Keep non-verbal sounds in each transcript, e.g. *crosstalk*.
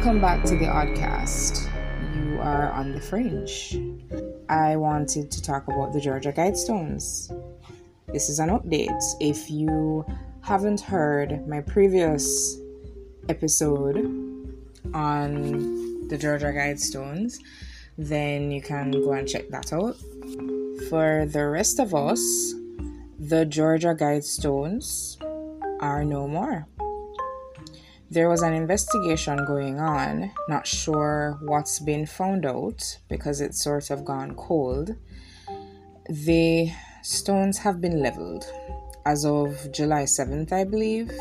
Welcome back to the Oddcast. You are on the fringe. I wanted to talk about the Georgia Guidestones. This is an update. If you haven't heard my previous episode on the Georgia Guidestones, then you can go and check that out. For the rest of us, the Georgia Guidestones are no more. There was an investigation going on, not sure what's been found out because it's sort of gone cold. The stones have been leveled as of July 7th, I believe,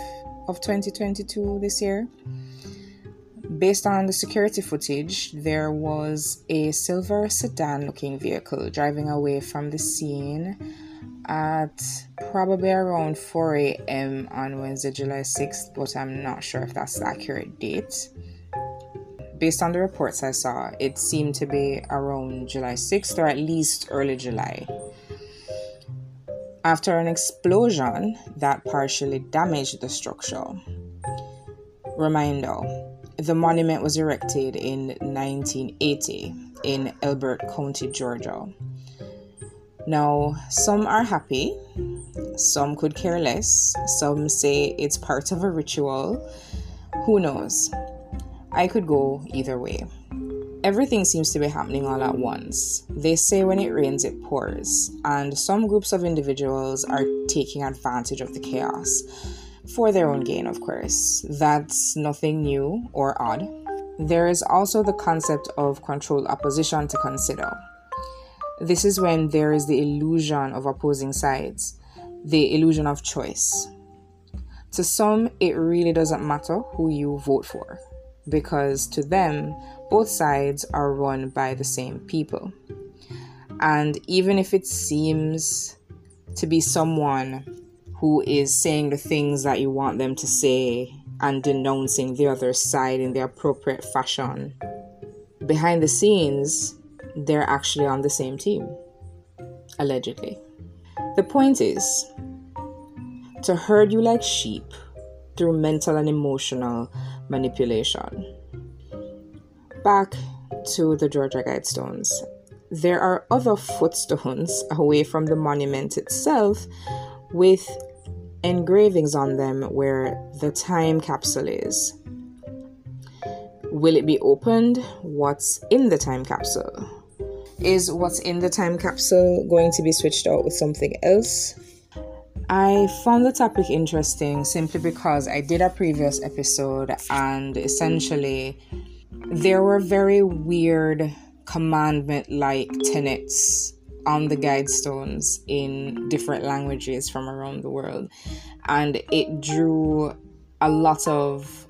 of 2022 this year. Based on the security footage, there was a silver sedan looking vehicle driving away from the scene at probably around 4 a.m. on Wednesday, July 6th, but I'm not sure if that's the accurate date. Based on the reports I saw, it seemed to be around July 6th or at least early July. After an explosion that partially damaged the structure. Reminder the monument was erected in 1980 in Elbert County, Georgia. Now, some are happy, some could care less, some say it's part of a ritual. Who knows? I could go either way. Everything seems to be happening all at once. They say when it rains, it pours, and some groups of individuals are taking advantage of the chaos for their own gain, of course. That's nothing new or odd. There is also the concept of controlled opposition to consider. This is when there is the illusion of opposing sides, the illusion of choice. To some, it really doesn't matter who you vote for, because to them, both sides are run by the same people. And even if it seems to be someone who is saying the things that you want them to say and denouncing the other side in the appropriate fashion, behind the scenes, they're actually on the same team, allegedly. The point is to herd you like sheep through mental and emotional manipulation. Back to the Georgia Guidestones. There are other footstones away from the monument itself with engravings on them where the time capsule is. Will it be opened? What's in the time capsule? Is what's in the time capsule going to be switched out with something else? I found the topic interesting simply because I did a previous episode and essentially there were very weird commandment like tenets on the guidestones in different languages from around the world and it drew a lot of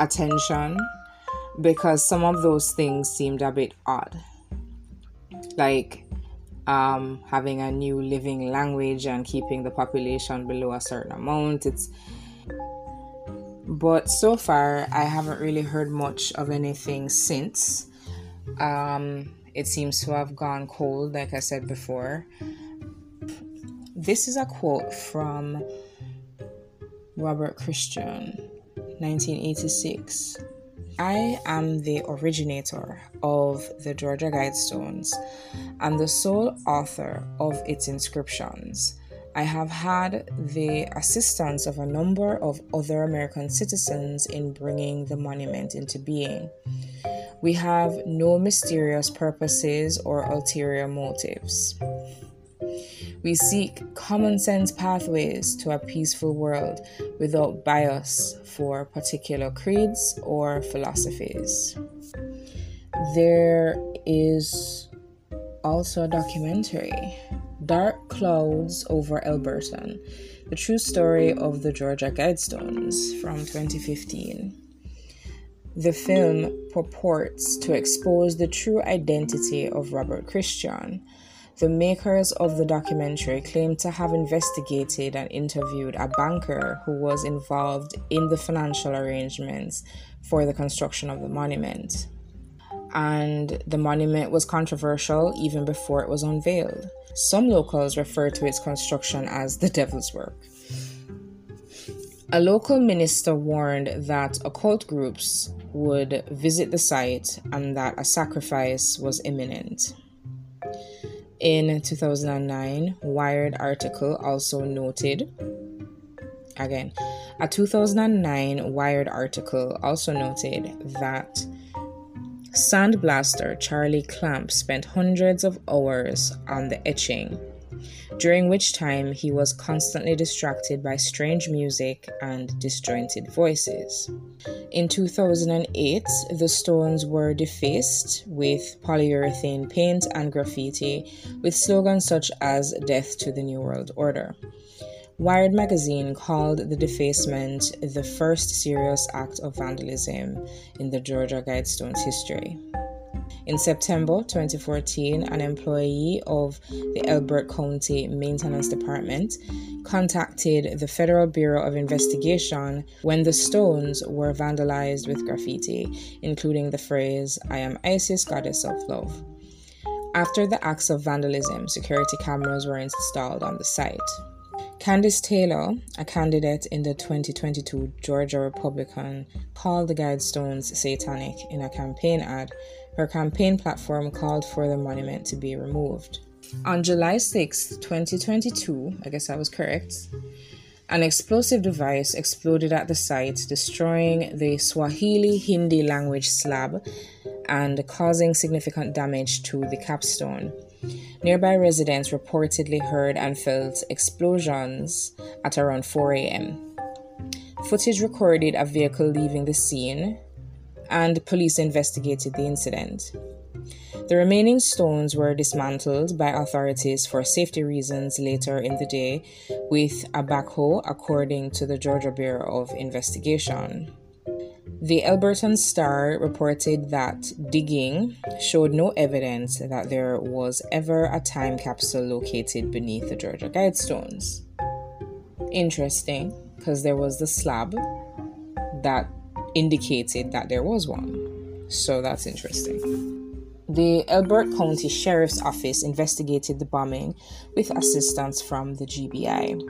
attention because some of those things seemed a bit odd like um, having a new living language and keeping the population below a certain amount. It's but so far I haven't really heard much of anything since. Um, it seems to have gone cold, like I said before. This is a quote from Robert Christian, 1986. I am the originator of the Georgia Guidestones and the sole author of its inscriptions. I have had the assistance of a number of other American citizens in bringing the monument into being. We have no mysterious purposes or ulterior motives. We seek common sense pathways to a peaceful world without bias for particular creeds or philosophies. There is also a documentary, Dark Clouds over Elberton, the true story of the Georgia Guidestones from 2015. The film purports to expose the true identity of Robert Christian, the makers of the documentary claim to have investigated and interviewed a banker who was involved in the financial arrangements for the construction of the monument. And the monument was controversial even before it was unveiled. Some locals refer to its construction as the devil's work. A local minister warned that occult groups would visit the site and that a sacrifice was imminent. In 2009, Wired article also noted again, a 2009 Wired article also noted that sandblaster Charlie Clamp spent hundreds of hours on the etching during which time he was constantly distracted by strange music and disjointed voices. In 2008, the stones were defaced with polyurethane paint and graffiti, with slogans such as Death to the New World Order. Wired magazine called the defacement the first serious act of vandalism in the Georgia Guidestones history. In September 2014, an employee of the Elbert County Maintenance Department contacted the Federal Bureau of Investigation when the stones were vandalized with graffiti, including the phrase, I am Isis, goddess of love. After the acts of vandalism, security cameras were installed on the site. Kandiss Taylor, a candidate in the 2022 Georgia Republican, called the Guidestones satanic in a campaign ad her campaign platform called for the monument to be removed. On July 6, 2022, I guess I was correct, an explosive device exploded at the site, destroying the Swahili Hindi language slab and causing significant damage to the capstone. Nearby residents reportedly heard and felt explosions at around 4 a.m. Footage recorded a vehicle leaving the scene, and police investigated the incident. The remaining stones were dismantled by authorities for safety reasons later in the day with a backhoe, according to the Georgia Bureau of Investigation. The Elberton Star reported that digging showed no evidence that there was ever a time capsule located beneath the Georgia Guidestones. Interesting, because there was the slab that indicated that there was one. So that's interesting. The Elbert County Sheriff's Office investigated the bombing with assistance from the GBI.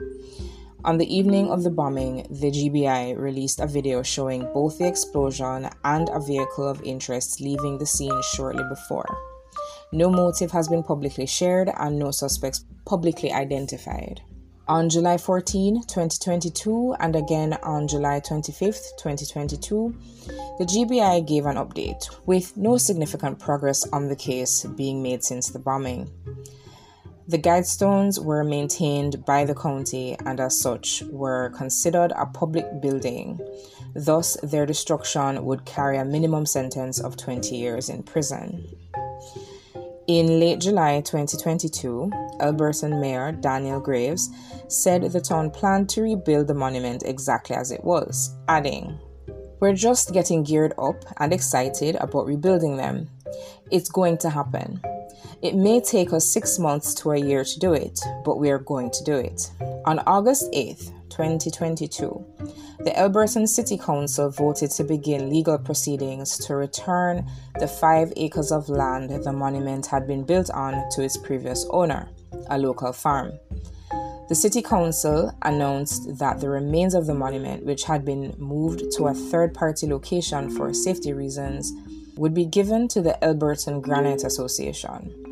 On the evening of the bombing, the GBI released a video showing both the explosion and a vehicle of interest leaving the scene shortly before. No motive has been publicly shared and no suspects publicly identified. On July 14, 2022, and again on July 25, 2022, the GBI gave an update with no significant progress on the case being made since the bombing. The guidestones were maintained by the county and, as such, were considered a public building. Thus, their destruction would carry a minimum sentence of 20 years in prison. In late July 2022, Elberton Mayor Daniel Graves said the town planned to rebuild the monument exactly as it was, adding, We're just getting geared up and excited about rebuilding them. It's going to happen. It may take us six months to a year to do it, but we are going to do it. On August 8th, 2022, the Elberton City Council voted to begin legal proceedings to return the five acres of land the monument had been built on to its previous owner, a local farm. The City Council announced that the remains of the monument, which had been moved to a third party location for safety reasons, would be given to the Elberton Granite Association.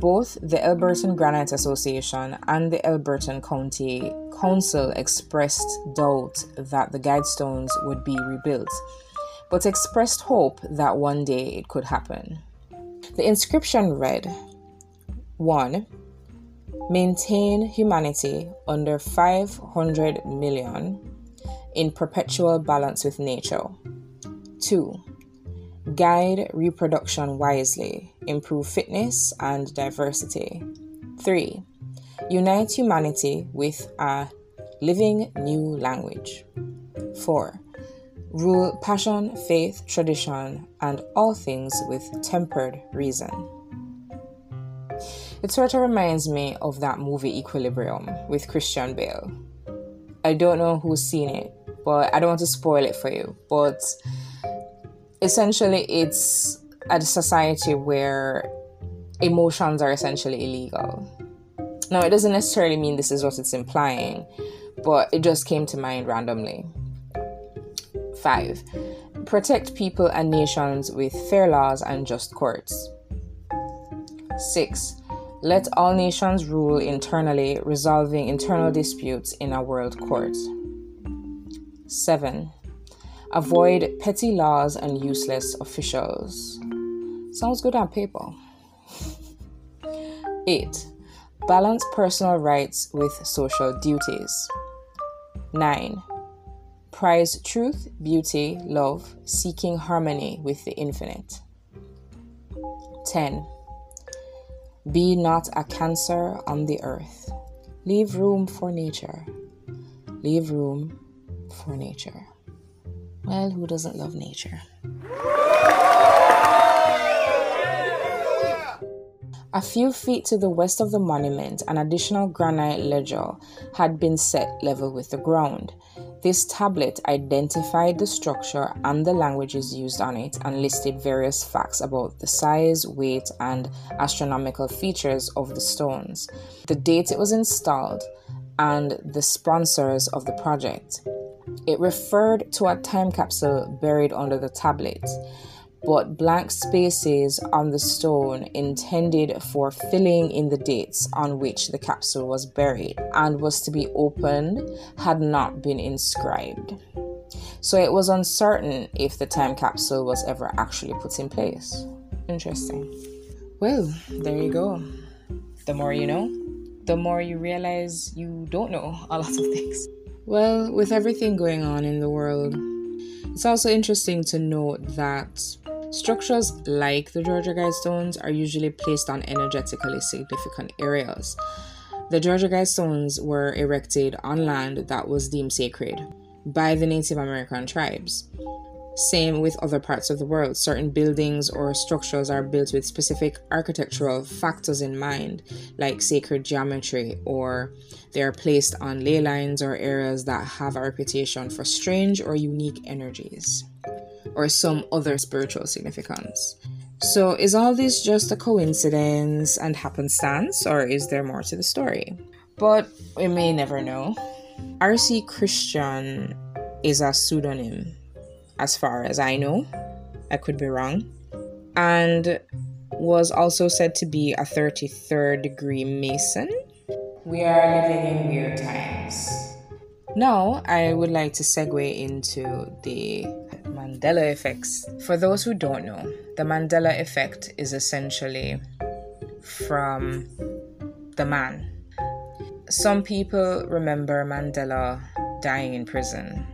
Both the Elberton Granite Association and the Elberton County Council expressed doubt that the guidestones would be rebuilt, but expressed hope that one day it could happen. The inscription read 1. Maintain humanity under 500 million in perpetual balance with nature. 2 Guide reproduction wisely, improve fitness and diversity. 3. Unite humanity with a living new language. 4. Rule passion, faith, tradition, and all things with tempered reason. It sort of reminds me of that movie Equilibrium with Christian Bale. I don't know who's seen it, but I don't want to spoil it for you. But essentially it's a society where emotions are essentially illegal. Now, it doesn't necessarily mean this is what it's implying, but it just came to mind randomly. 5. Protect people and nations with fair laws and just courts. 6. Let all nations rule internally, resolving internal disputes in a world court. 7. Avoid petty laws and useless officials. Sounds good on paper. 8. Balance personal rights with social duties. 9. Prize truth, beauty, love, seeking harmony with the infinite. 10. Be not a cancer on the earth. Leave room for nature. Leave room for nature. Well, who doesn't love nature? A few feet to the west of the monument, an additional granite ledger had been set level with the ground. This tablet identified the structure and the languages used on it and listed various facts about the size, weight, and astronomical features of the stones, the date it was installed, and the sponsors of the project. It referred to a time capsule buried under the tablet but blank spaces on the stone intended for filling in the dates on which the capsule was buried and was to be opened had not been inscribed. So it was uncertain if the time capsule was ever actually put in place. Interesting. Well, there you go. The more you know, the more you realize you don't know a lot of things. Well, with everything going on in the world, it's also interesting to note that Structures like the Georgia Guidestones are usually placed on energetically significant areas. The Georgia Guidestones were erected on land that was deemed sacred by the Native American tribes. Same with other parts of the world. Certain buildings or structures are built with specific architectural factors in mind, like sacred geometry, or they are placed on ley lines or areas that have a reputation for strange or unique energies or some other spiritual significance. So, is all this just a coincidence and happenstance, or is there more to the story? But we may never know. RC Christian is a pseudonym, as far as I know. I could be wrong. And was also said to be a 33rd degree Mason. We are living in weird times. Now, I would like to segue into the Mandela effects. For those who don't know, the Mandela effect is essentially from the man. Some people remember Mandela dying in prison,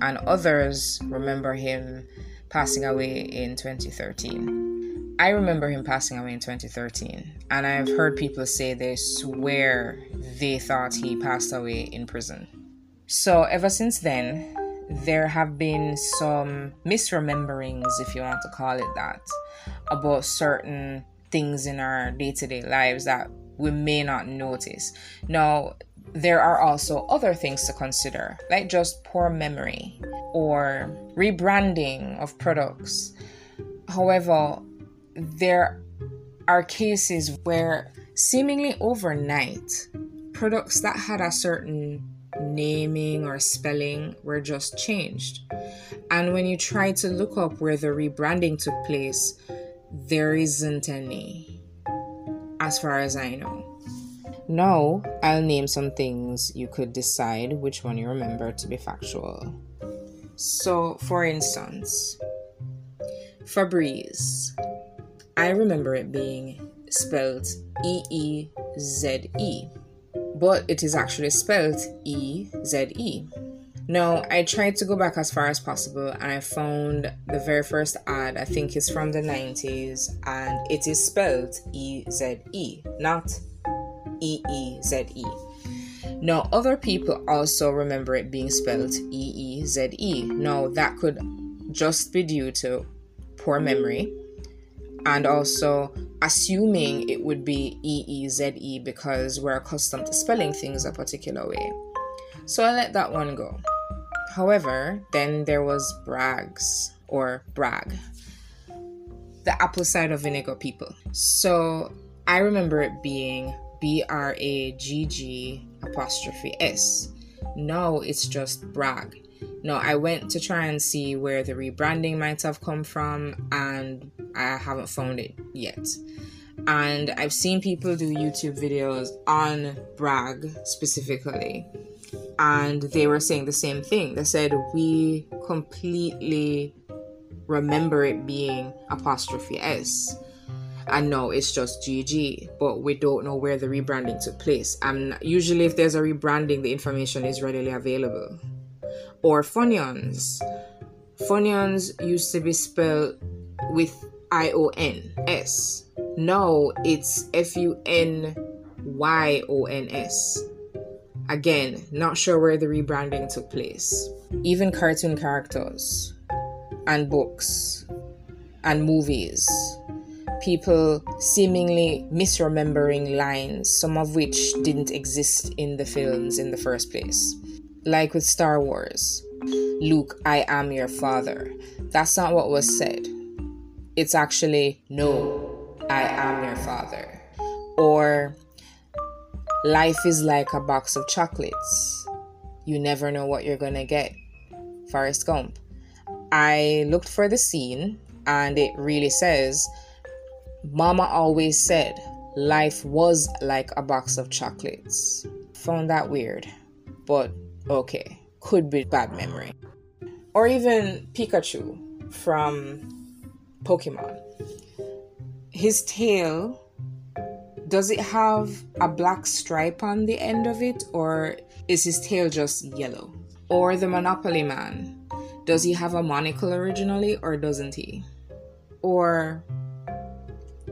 and others remember him passing away in 2013. I remember him passing away in 2013, and I've heard people say they swear they thought he passed away in prison. So ever since then, there have been some misrememberings, if you want to call it that, about certain things in our day to day lives that we may not notice. Now, there are also other things to consider, like just poor memory or rebranding of products. However, there are cases where seemingly overnight, products that had a certain naming or spelling were just changed. And when you try to look up where the rebranding took place, there isn't any, as far as I know. Now, I'll name some things you could decide which one you remember to be factual. So, for instance, Febreze. I remember it being spelled E E Z E but it is actually spelled E Z E. Now, I tried to go back as far as possible and I found the very first ad, I think it's from the 90s, and it is spelled E Z E, not E E Z E. Now, other people also remember it being spelled E E Z E. Now, that could just be due to poor memory and also assuming it would be E E Z E because we're accustomed to spelling things a particular way. So I let that one go. However, then there was Bragg's or Bragg, the apple cider vinegar people. So I remember it being B R A G G apostrophe S. No, it's just Bragg. No, I went to try and see where the rebranding might have come from, and I haven't found it yet. And I've seen people do YouTube videos on Bragg specifically, and they were saying the same thing. They said, We completely remember it being apostrophe S. And no, it's just GG, but we don't know where the rebranding took place. And usually, if there's a rebranding, the information is readily available. Or Funyuns. Funyuns used to be spelled with I O N S. Now it's F U N Y O N S. Again, not sure where the rebranding took place. Even cartoon characters and books and movies. People seemingly misremembering lines, some of which didn't exist in the films in the first place. Like with Star Wars Luke, I am your father. That's not what was said. It's actually, no, I am your father. Or, life is like a box of chocolates. You never know what you're gonna get. Forrest Gump. I looked for the scene and it really says, Mama always said life was like a box of chocolates. Found that weird, but okay, could be bad memory. Or even Pikachu from Pokemon. His tail, does it have a black stripe on the end of it, or is his tail just yellow? Or the Monopoly Man, does he have a monocle originally or doesn't he? Or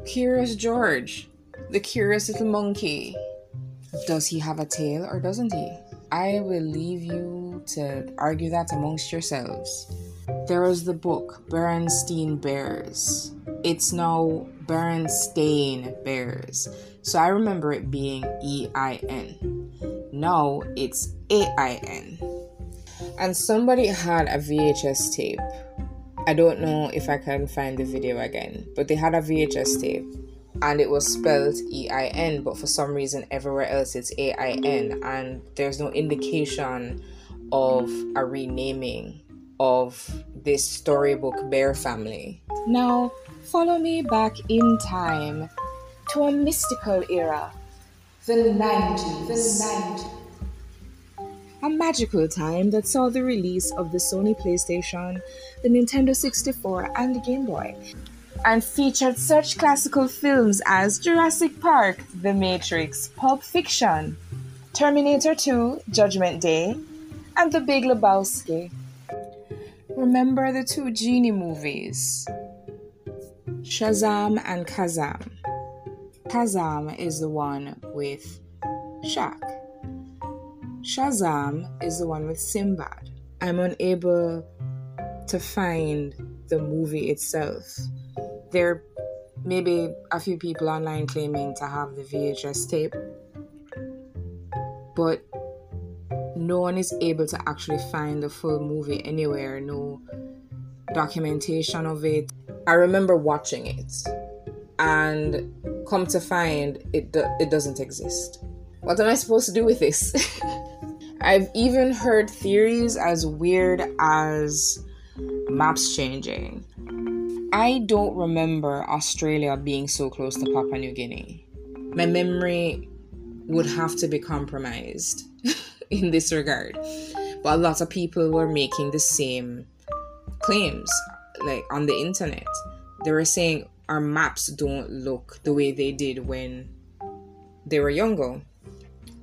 Curious George, the curious little monkey. Does he have a tail or doesn't he? I will leave you to argue that amongst yourselves. There was the book Berenstain Bears. It's now Berenstain Bears. So I remember it being E I N. Now it's A I N and somebody had a VHS tape. I don't know if I can find the video again, but they had a VHS tape and it was spelled E I N, but for some reason everywhere else it's A I N, and there's no indication of a renaming of this storybook bear family. Now, follow me back in time to a mystical era, the 90s. The 90s a magical time that saw the release of the Sony PlayStation, the Nintendo 64, and the Game Boy, and featured such classical films as Jurassic Park, The Matrix, Pulp Fiction, Terminator 2, Judgment Day, and The Big Lebowski. Remember the two Genie movies, Shazam and Kazam. Kazam is the one with Shaq. Shazam is the one with Sinbad. I'm unable to find the movie itself. There may be a few people online claiming to have the VHS tape, but no one is able to actually find the full movie anywhere, no documentation of it. I remember watching it and come to find it, it doesn't exist. What am I supposed to do with this? *laughs* I've even heard theories as weird as maps changing. I don't remember Australia being so close to Papua New Guinea. My memory would have to be compromised *laughs* in this regard. But a lot of people were making the same claims, like on the internet. They were saying our maps don't look the way they did when they were younger.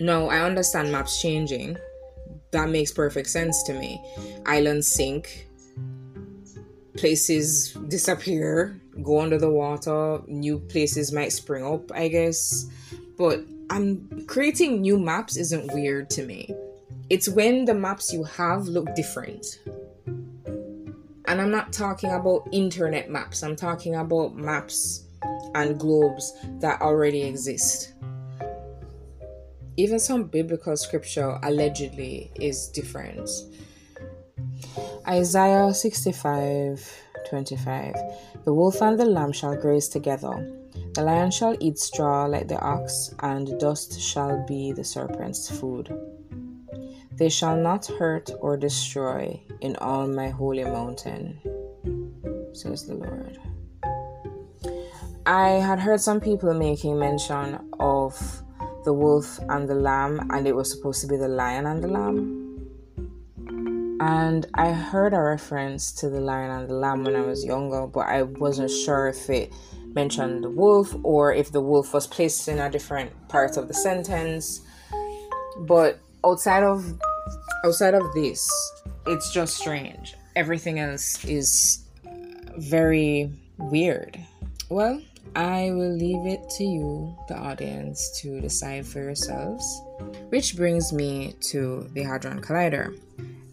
No, I understand maps changing, that makes perfect sense to me. Islands sink, places disappear, go under the water, new places might spring up, I guess. But I'm creating new maps isn't weird to me. It's when the maps you have look different. And I'm not talking about internet maps, I'm talking about maps and globes that already exist even some biblical scripture allegedly is different. Isaiah 65 25 The wolf and the lamb shall graze together. The lion shall eat straw like the ox, and dust shall be the serpent's food. They shall not hurt or destroy in all my holy mountain, says the Lord. I had heard some people making mention of the wolf and the lamb, and it was supposed to be the lion and the lamb. And I heard a reference to the lion and the lamb when I was younger, but I wasn't sure if it mentioned the wolf or if the wolf was placed in a different part of the sentence. But outside of outside of this, it's just strange. Everything else is very weird. Well, I will leave it to you, the audience, to decide for yourselves. Which brings me to the Hadron Collider.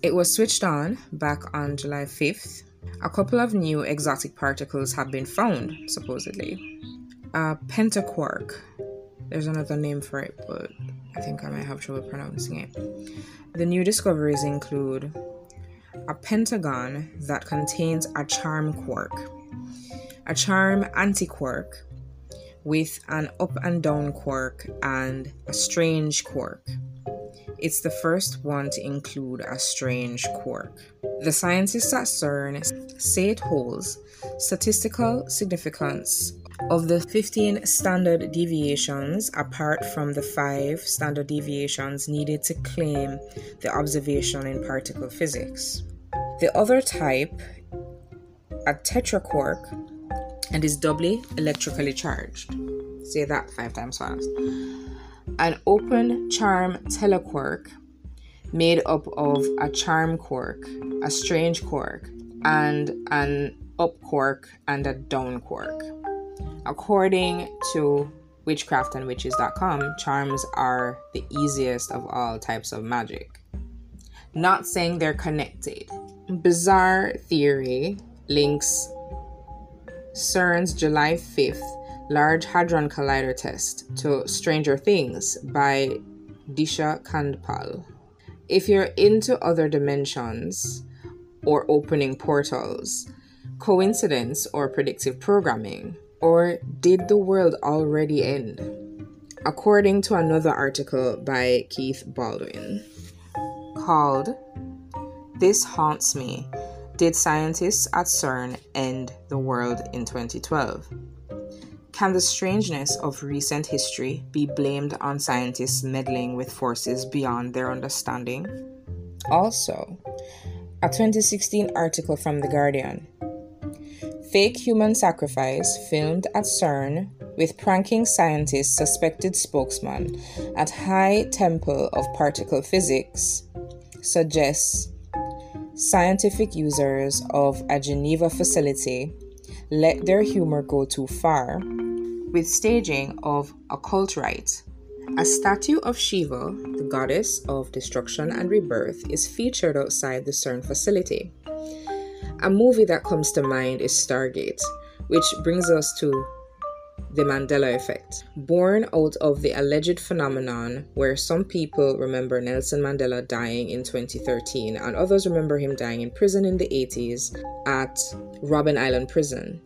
It was switched on back on July 5th. A couple of new exotic particles have been found, supposedly. A pentaquark. There's another name for it, but I think I might have trouble pronouncing it. The new discoveries include a pentaquark that contains a charm quark, a charm antiquark with an up and down quark, and a strange quark. It's the first one to include a strange quark. The scientists at CERN say it holds statistical significance of the 15 standard deviations apart from the 5 standard deviations needed to claim the observation in particle physics. The other type, a tetraquark, and is doubly electrically charged. Say that five times fast an open charm tetraquark made up of a charm quark, a strange quark, and an up quark and a down quark. According to witchcraftandwitches.com, charms are the easiest of all types of magic. Not saying they're connected. Bizarre Theory links CERN's July 5th Large Hadron Collider Test to Stranger Things by Disha Kandpal. If you're into other dimensions or opening portals, coincidence or predictive programming, or did the world already end? According to another article by Keith Baldwin called This Haunts Me Did Scientists at CERN End the World in 2012? Can the strangeness of recent history be blamed on scientists meddling with forces beyond their understanding? Also, a 2016 article from The Guardian Fake human sacrifice filmed at CERN with pranking scientist suspected spokesman at High Temple of Particle Physics suggests scientific users of a Geneva facility let their humor go too far with staging of occult rite. A statue of Shiva, the goddess of destruction and rebirth, is featured outside the CERN facility. A movie that comes to mind is Stargate, which brings us to the Mandela effect, born out of the alleged phenomenon where some people remember Nelson Mandela dying in 2013 and others remember him dying in prison in the 80s at Robben Island Prison.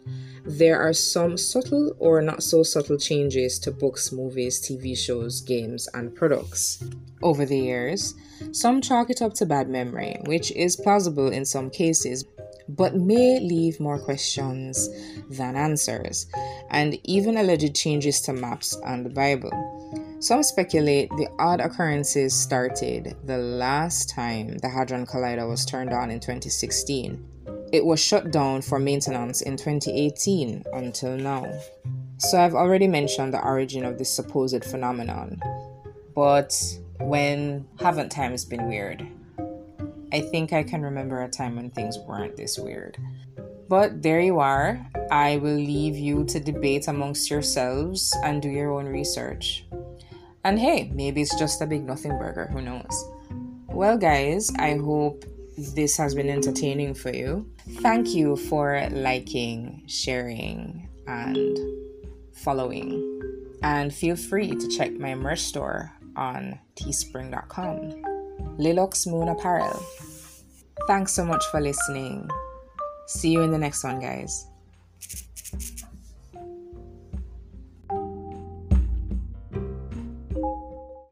There are some subtle or not so subtle changes to books, movies, TV shows, games, and products. Over the years, some chalk it up to bad memory, which is plausible in some cases, but may leave more questions than answers, and even alleged changes to maps and the Bible. Some speculate the odd occurrences started the last time the Hadron Collider was turned on in 2016 it was shut down for maintenance in 2018 until now. So I've already mentioned the origin of this supposed phenomenon. But when haven't times been weird? I think I can remember a time when things weren't this weird. But there you are. I will leave you to debate amongst yourselves and do your own research. And hey, maybe it's just a big nothing burger, who knows? Well, guys, I hope this has been entertaining for you. Thank you for liking, sharing, and following. And feel free to check my merch store on teespring.com. Lilox Moon Apparel. Thanks so much for listening. See you in the next one, guys.